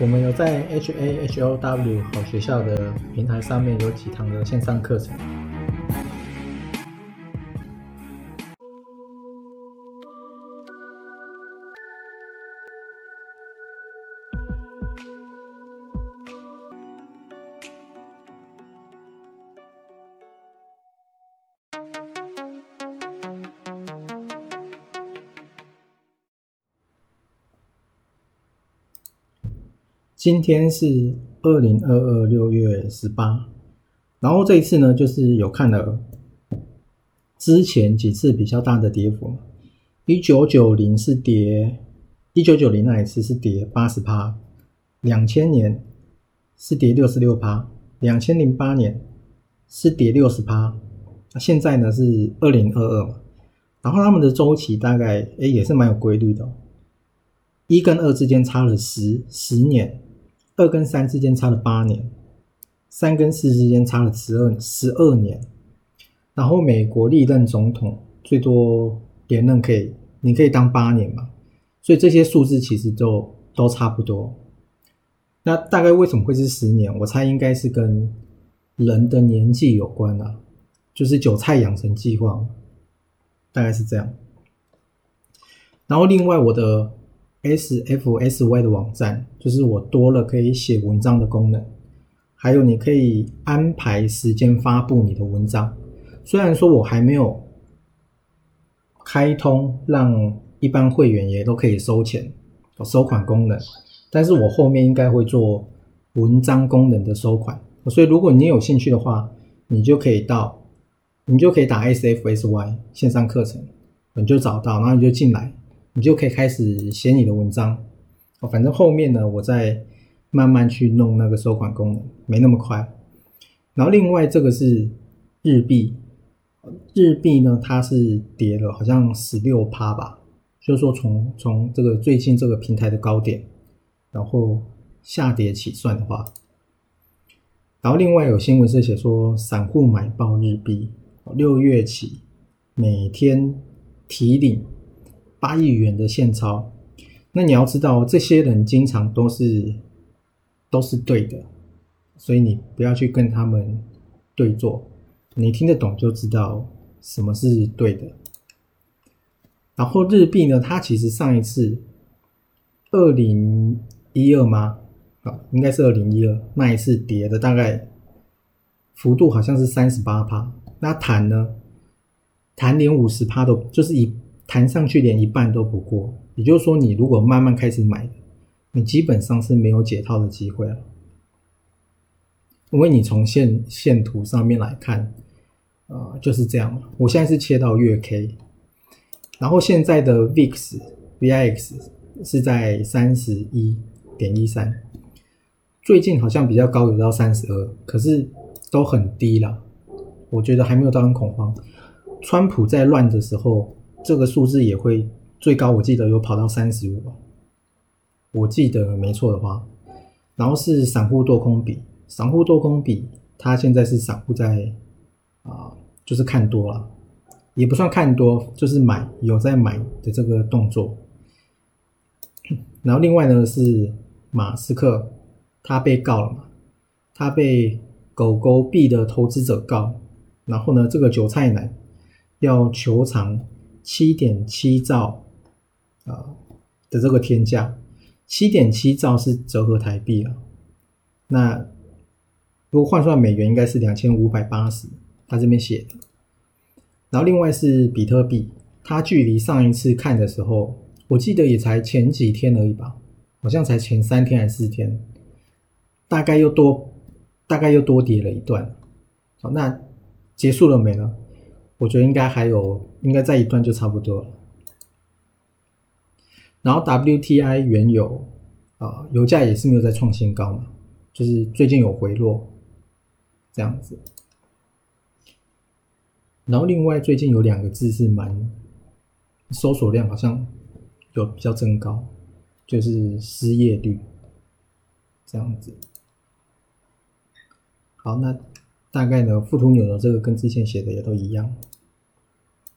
我们有在 H A H O W 好学校的平台上面有几堂的线上课程。今天是二零二二六月十八，然后这一次呢，就是有看了之前几次比较大的跌幅，一九九零是跌，一九九零那一次是跌八十趴，两千年是跌六十六趴，两千零八年是跌六十趴，那现在呢是二零二二嘛，然后他们的周期大概哎也是蛮有规律的，一跟二之间差了十十年。二跟三之间差了八年，三跟四之间差了十二十二年，然后美国历任总统最多连任可以，你可以当八年嘛，所以这些数字其实就都差不多。那大概为什么会是十年？我猜应该是跟人的年纪有关啊，就是韭菜养成计划，大概是这样。然后另外我的。S F S Y 的网站就是我多了可以写文章的功能，还有你可以安排时间发布你的文章。虽然说我还没有开通让一般会员也都可以收钱收款功能，但是我后面应该会做文章功能的收款。所以如果你有兴趣的话，你就可以到你就可以打 S F S Y 线上课程，你就找到，然后你就进来。你就可以开始写你的文章哦，反正后面呢，我再慢慢去弄那个收款功能，没那么快。然后另外这个是日币，日币呢它是跌了，好像十六趴吧，就是说从从这个最近这个平台的高点，然后下跌起算的话，然后另外有新闻是写说散户买爆日币，六月起每天提领。八亿元的现钞，那你要知道，这些人经常都是都是对的，所以你不要去跟他们对坐，你听得懂就知道什么是对的。然后日币呢，它其实上一次二零一二吗？啊，应该是二零一二那一次跌的大概幅度好像是三十八趴，那弹呢，弹连五十趴都就是以。弹上去连一半都不过，也就是说，你如果慢慢开始买，你基本上是没有解套的机会了。因为你从线线图上面来看，呃，就是这样。我现在是切到月 K，然后现在的 VIX VIX 是在三十一点一三，最近好像比较高，有到三十二，可是都很低了。我觉得还没有到很恐慌。川普在乱的时候。这个数字也会最高，我记得有跑到三十五，我记得没错的话。然后是散户多空比，散户多空比，它现在是散户在啊，就是看多了，也不算看多，就是买有在买的这个动作。然后另外呢是马斯克，他被告了嘛，他被狗狗币的投资者告，然后呢这个韭菜男要求偿。七点七兆啊的这个天价，七点七兆是折合台币啊。那如果换算美元，应该是两千五百八十。他这边写的。然后另外是比特币，它距离上一次看的时候，我记得也才前几天而已吧，好像才前三天还是四天，大概又多，大概又多跌了一段。好，那结束了没呢？我觉得应该还有，应该在一段就差不多了。然后 WTI 原油啊，油价也是没有在创新高嘛，就是最近有回落这样子。然后另外最近有两个字是蛮搜索量好像有比较增高，就是失业率这样子。好，那大概呢，富途牛的这个跟之前写的也都一样。